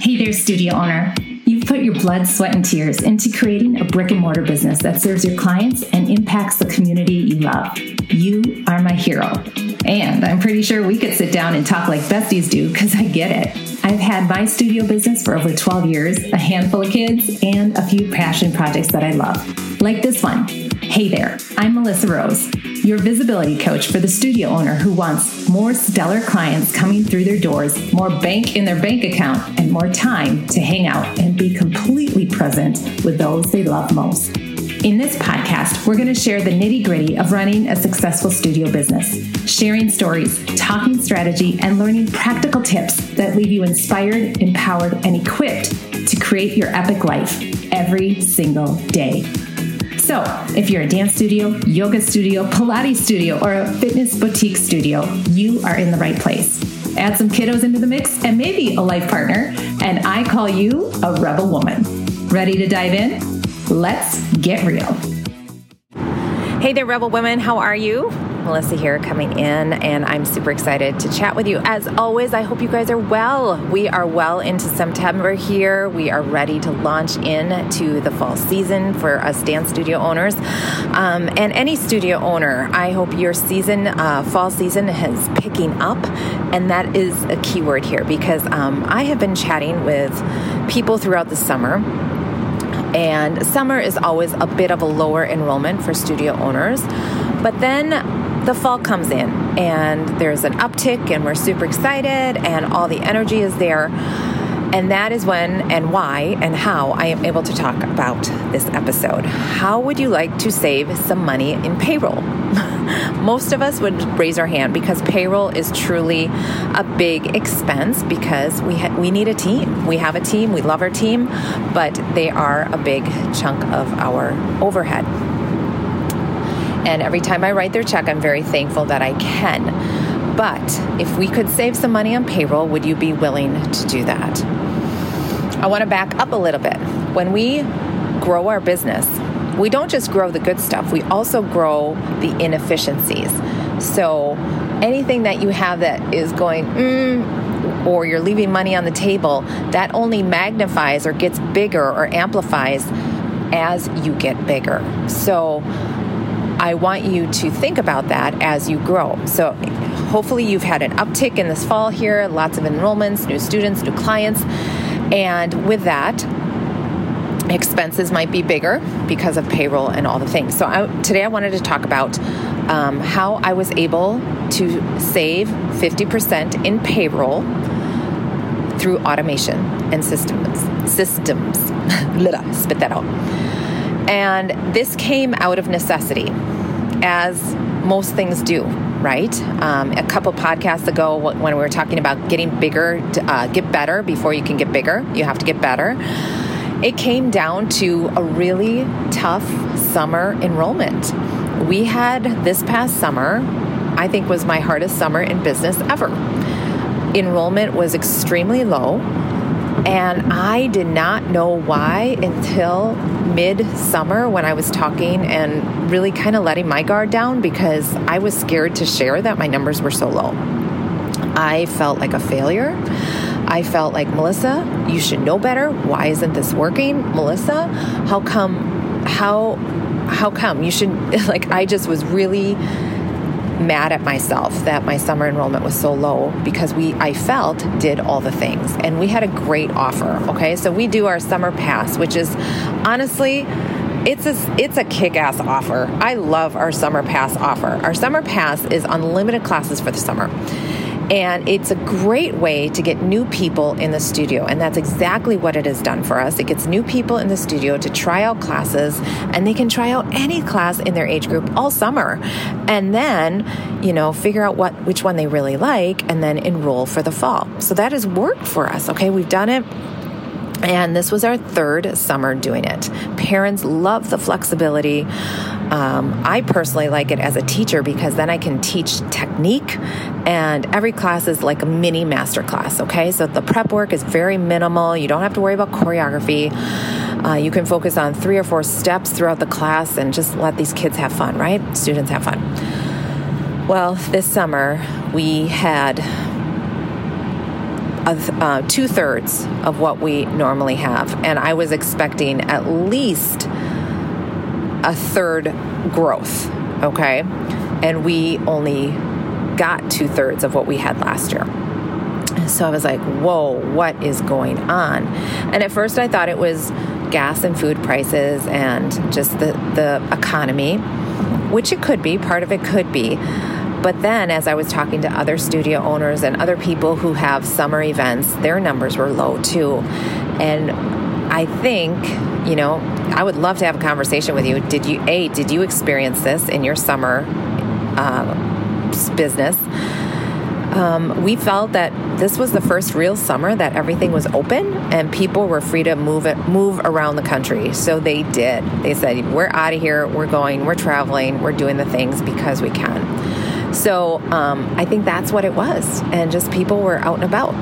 Hey there, studio owner. You've put your blood, sweat, and tears into creating a brick and mortar business that serves your clients and impacts the community you love. You are my hero. And I'm pretty sure we could sit down and talk like besties do because I get it. I've had my studio business for over 12 years, a handful of kids, and a few passion projects that I love, like this one. Hey there, I'm Melissa Rose your visibility coach for the studio owner who wants more stellar clients coming through their doors, more bank in their bank account, and more time to hang out and be completely present with those they love most. In this podcast, we're going to share the nitty gritty of running a successful studio business, sharing stories, talking strategy, and learning practical tips that leave you inspired, empowered, and equipped to create your epic life every single day. So, if you're a dance studio, yoga studio, Pilates studio, or a fitness boutique studio, you are in the right place. Add some kiddos into the mix and maybe a life partner, and I call you a rebel woman. Ready to dive in? Let's get real. Hey there, rebel women. How are you? Melissa here coming in, and I'm super excited to chat with you. As always, I hope you guys are well. We are well into September here. We are ready to launch into the fall season for us dance studio owners. Um, and any studio owner, I hope your season, uh, fall season, is picking up. And that is a key word here because um, I have been chatting with people throughout the summer and summer is always a bit of a lower enrollment for studio owners. But then the fall comes in and there's an uptick and we're super excited and all the energy is there. And that is when and why and how I am able to talk about this episode. How would you like to save some money in payroll? Most of us would raise our hand because payroll is truly a big expense because we ha- we need a team. We have a team, we love our team, but they are a big chunk of our overhead. And every time I write their check, I'm very thankful that I can. But if we could save some money on payroll, would you be willing to do that? I want to back up a little bit. When we grow our business, we don't just grow the good stuff, we also grow the inefficiencies. So anything that you have that is going, mm, or you're leaving money on the table, that only magnifies or gets bigger or amplifies as you get bigger. So I want you to think about that as you grow. So, hopefully, you've had an uptick in this fall here, lots of enrollments, new students, new clients. And with that, expenses might be bigger because of payroll and all the things. So, I, today I wanted to talk about um, how I was able to save 50% in payroll through automation and systems. Systems. Spit that out. And this came out of necessity as most things do, right? Um, a couple podcasts ago, when we were talking about getting bigger, uh, get better before you can get bigger, you have to get better. It came down to a really tough summer enrollment. We had this past summer, I think was my hardest summer in business ever. Enrollment was extremely low, and I did not know why until mid-summer when I was talking and really kind of letting my guard down because I was scared to share that my numbers were so low. I felt like a failure. I felt like, Melissa, you should know better. Why isn't this working? Melissa, how come how how come? You should like I just was really mad at myself that my summer enrollment was so low because we I felt did all the things. And we had a great offer okay? So we do our summer pass which is honestly it's a it's a kick-ass offer. I love our summer pass offer. Our summer pass is unlimited classes for the summer and it's a great way to get new people in the studio. And that's exactly what it has done for us. It gets new people in the studio to try out classes, and they can try out any class in their age group all summer. And then, you know, figure out what which one they really like and then enroll for the fall. So that has worked for us. Okay, we've done it and this was our third summer doing it. Parents love the flexibility. Um, I personally like it as a teacher because then I can teach technique, and every class is like a mini master class. Okay, so the prep work is very minimal. You don't have to worry about choreography. Uh, you can focus on three or four steps throughout the class and just let these kids have fun, right? Students have fun. Well, this summer we had uh, two thirds of what we normally have. And I was expecting at least a third growth, okay? And we only got two thirds of what we had last year. So I was like, whoa, what is going on? And at first I thought it was gas and food prices and just the, the economy, which it could be, part of it could be. But then, as I was talking to other studio owners and other people who have summer events, their numbers were low too. And I think, you know, I would love to have a conversation with you. Did you, A, did you experience this in your summer uh, business? Um, we felt that this was the first real summer that everything was open and people were free to move it, move around the country. So they did. They said, "We're out of here. We're going. We're traveling. We're doing the things because we can." So um, I think that's what it was. And just people were out and about.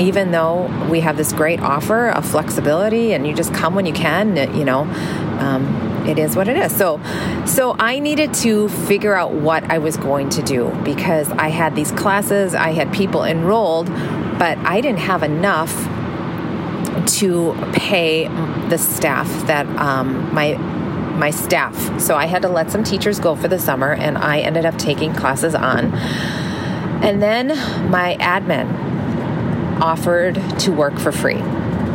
Even though we have this great offer of flexibility and you just come when you can, you know, um, it is what it is. So, so I needed to figure out what I was going to do because I had these classes, I had people enrolled, but I didn't have enough to pay the staff that um, my my staff. So I had to let some teachers go for the summer, and I ended up taking classes on. And then my admin offered to work for free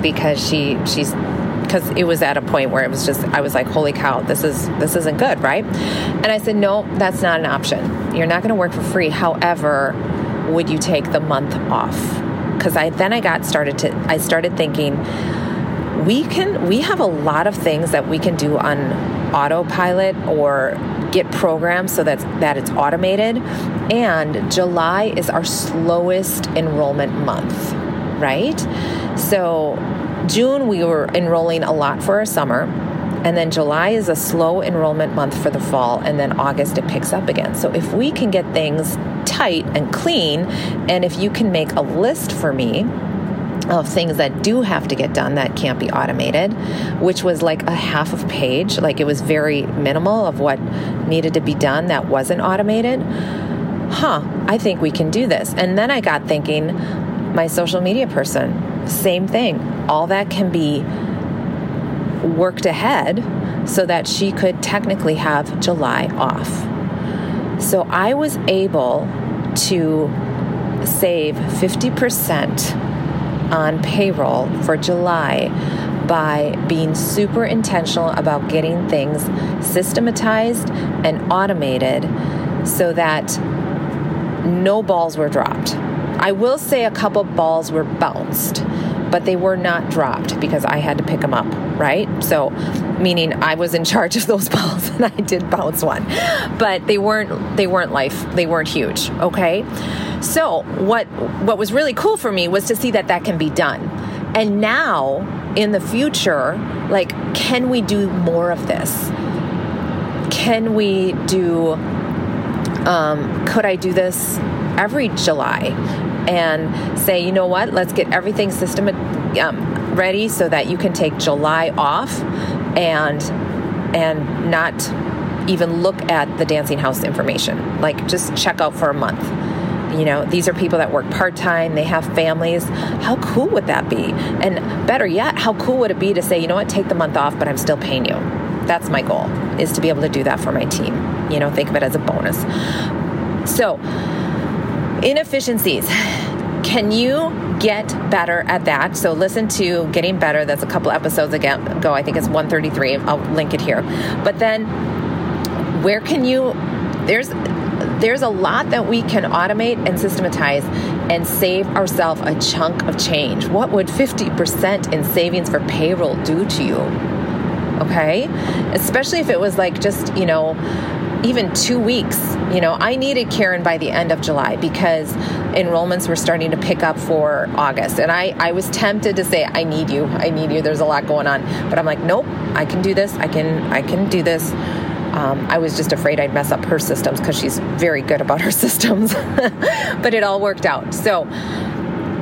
because she she's because it was at a point where it was just I was like, holy cow, this is this isn't good, right? And I said, no, that's not an option. You're not going to work for free. However, would you take the month off? Because I then I got started to I started thinking we can we have a lot of things that we can do on autopilot or get programs so that that it's automated. And July is our slowest enrollment month right? So June we were enrolling a lot for our summer. And then July is a slow enrollment month for the fall. And then August it picks up again. So if we can get things tight and clean and if you can make a list for me of things that do have to get done that can't be automated, which was like a half of page. Like it was very minimal of what needed to be done that wasn't automated. Huh, I think we can do this. And then I got thinking, my social media person, same thing. All that can be worked ahead so that she could technically have July off. So I was able to save 50% on payroll for July by being super intentional about getting things systematized and automated so that no balls were dropped. I will say a couple balls were bounced, but they were not dropped because I had to pick them up, right? So, meaning I was in charge of those balls and I did bounce one. But they weren't they weren't life, they weren't huge, okay? So, what what was really cool for me was to see that that can be done. And now in the future, like can we do more of this? Can we do um, could I do this every July and say, you know what, let's get everything system um, ready so that you can take July off and and not even look at the dancing house information. Like just check out for a month you know, these are people that work part time, they have families. How cool would that be? And better yet, how cool would it be to say, you know what, take the month off, but I'm still paying you? That's my goal, is to be able to do that for my team. You know, think of it as a bonus. So, inefficiencies. Can you get better at that? So listen to Getting Better. That's a couple episodes ago. I think it's 133. I'll link it here. But then where can you there's there's a lot that we can automate and systematize and save ourselves a chunk of change. What would 50% in savings for payroll do to you? Okay? Especially if it was like just, you know, even two weeks. You know, I needed Karen by the end of July because enrollments were starting to pick up for August. And I, I was tempted to say, I need you. I need you. There's a lot going on. But I'm like, nope, I can do this. I can I can do this. Um, I was just afraid I'd mess up her systems because she's very good about her systems. but it all worked out. So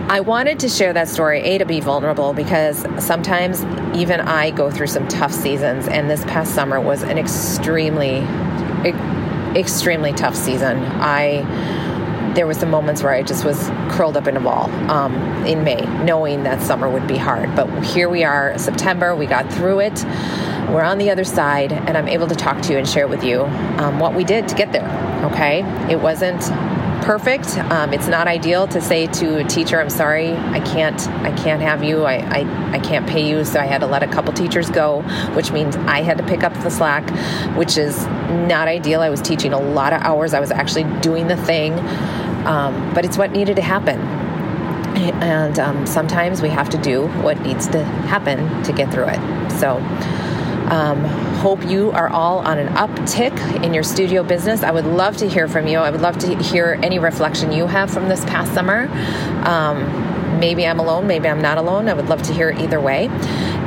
I wanted to share that story, A, to be vulnerable because sometimes even I go through some tough seasons. And this past summer was an extremely, extremely tough season. I there was some moments where I just was curled up in a ball um, in May, knowing that summer would be hard. But here we are, September. We got through it. We're on the other side, and I'm able to talk to you and share with you um, what we did to get there. Okay, it wasn't perfect. Um, it's not ideal to say to a teacher, "I'm sorry, I can't, I can't have you. I, I, I can't pay you." So I had to let a couple teachers go, which means I had to pick up the slack, which is not ideal. I was teaching a lot of hours. I was actually doing the thing, um, but it's what needed to happen. And um, sometimes we have to do what needs to happen to get through it. So. Um, hope you are all on an uptick in your studio business. I would love to hear from you. I would love to hear any reflection you have from this past summer. Um, maybe I'm alone, maybe I'm not alone. I would love to hear either way.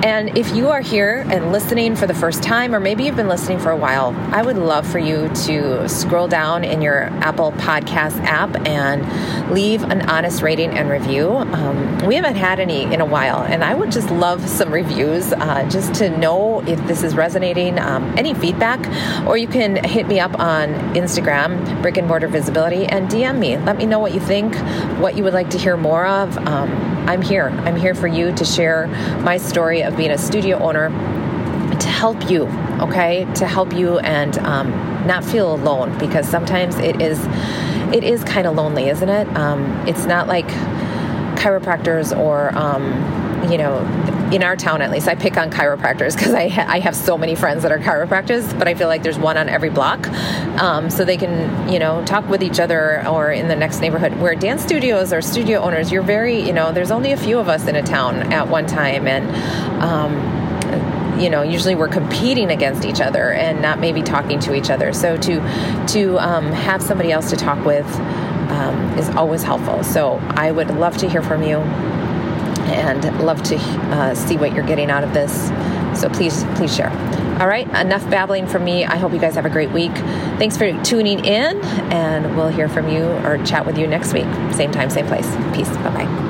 And if you are here and listening for the first time, or maybe you've been listening for a while, I would love for you to scroll down in your Apple Podcast app and leave an honest rating and review. Um, we haven't had any in a while, and I would just love some reviews uh, just to know if this is resonating, um, any feedback, or you can hit me up on Instagram, Brick and Mortar Visibility, and DM me. Let me know what you think, what you would like to hear more of. Um, I'm here. I'm here for you to share my story of being a studio owner to help you, okay? To help you and um, not feel alone because sometimes it is it is kind of lonely, isn't it? Um, it's not like chiropractors or um, you know in our town at least i pick on chiropractors because I, ha- I have so many friends that are chiropractors but i feel like there's one on every block. Um, so they can you know talk with each other or in the next neighborhood where dance studios or studio owners you're very you know there's only a few of us in a town at one time and um, you know usually we're competing against each other and not maybe talking to each other. So to to um, have somebody else to talk with um, is always helpful. So i would love to hear from you and love to uh, see what you're getting out of this. So please, please share. All right, enough babbling from me. I hope you guys have a great week. Thanks for tuning in, and we'll hear from you or chat with you next week. Same time, same place. Peace. Bye bye.